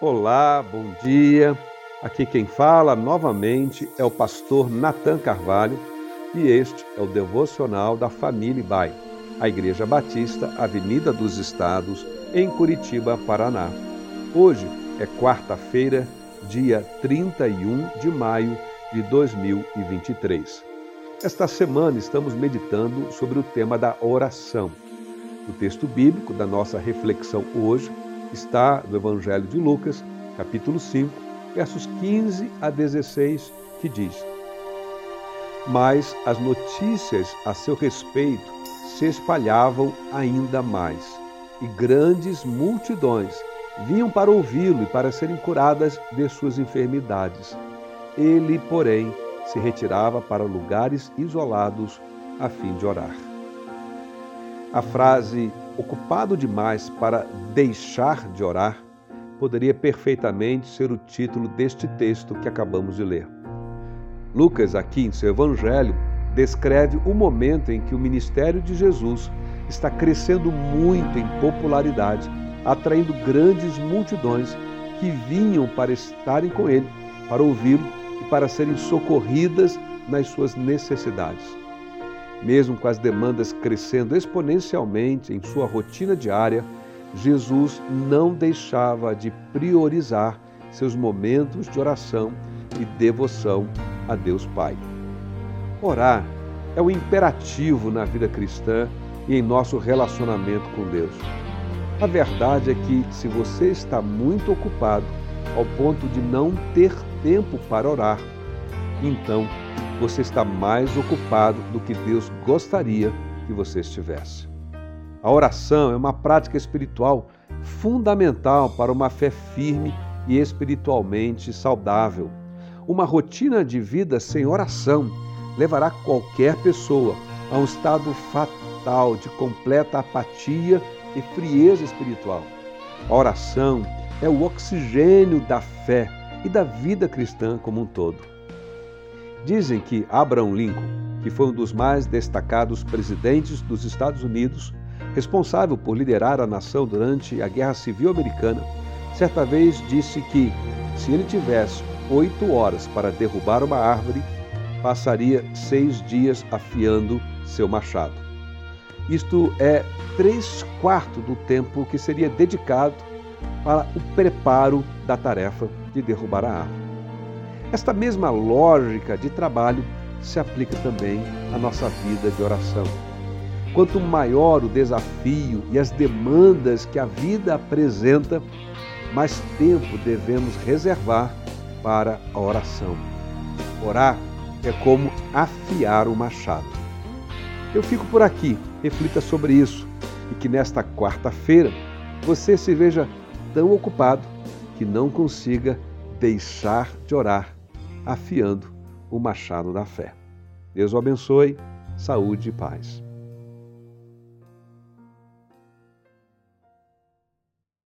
Olá, bom dia. Aqui quem fala novamente é o pastor Nathan Carvalho e este é o devocional da Família Bai, a Igreja Batista, Avenida dos Estados, em Curitiba, Paraná. Hoje é quarta-feira, dia 31 de maio de 2023. Esta semana estamos meditando sobre o tema da oração. O texto bíblico da nossa reflexão hoje está no Evangelho de Lucas, capítulo 5, versos 15 a 16, que diz: Mas as notícias a seu respeito se espalhavam ainda mais, e grandes multidões vinham para ouvi-lo e para serem curadas de suas enfermidades. Ele, porém, se retirava para lugares isolados a fim de orar. A frase ocupado demais para deixar de orar poderia perfeitamente ser o título deste texto que acabamos de ler. Lucas, aqui em seu Evangelho, descreve o momento em que o ministério de Jesus está crescendo muito em popularidade, atraindo grandes multidões que vinham para estarem com ele, para ouvi-lo e para serem socorridas nas suas necessidades. Mesmo com as demandas crescendo exponencialmente em sua rotina diária, Jesus não deixava de priorizar seus momentos de oração e devoção a Deus Pai. Orar é um imperativo na vida cristã e em nosso relacionamento com Deus. A verdade é que, se você está muito ocupado ao ponto de não ter tempo para orar, então você está mais ocupado do que Deus gostaria que você estivesse. A oração é uma prática espiritual fundamental para uma fé firme e espiritualmente saudável. Uma rotina de vida sem oração levará qualquer pessoa a um estado fatal de completa apatia e frieza espiritual. A oração é o oxigênio da fé e da vida cristã como um todo. Dizem que Abraham Lincoln, que foi um dos mais destacados presidentes dos Estados Unidos, responsável por liderar a nação durante a Guerra Civil Americana, certa vez disse que, se ele tivesse oito horas para derrubar uma árvore, passaria seis dias afiando seu machado. Isto é três quartos do tempo que seria dedicado para o preparo da tarefa de derrubar a árvore. Esta mesma lógica de trabalho se aplica também à nossa vida de oração. Quanto maior o desafio e as demandas que a vida apresenta, mais tempo devemos reservar para a oração. Orar é como afiar o machado. Eu fico por aqui, reflita sobre isso e que nesta quarta-feira você se veja tão ocupado que não consiga deixar de orar afiando o machado da fé. Deus o abençoe, saúde e paz.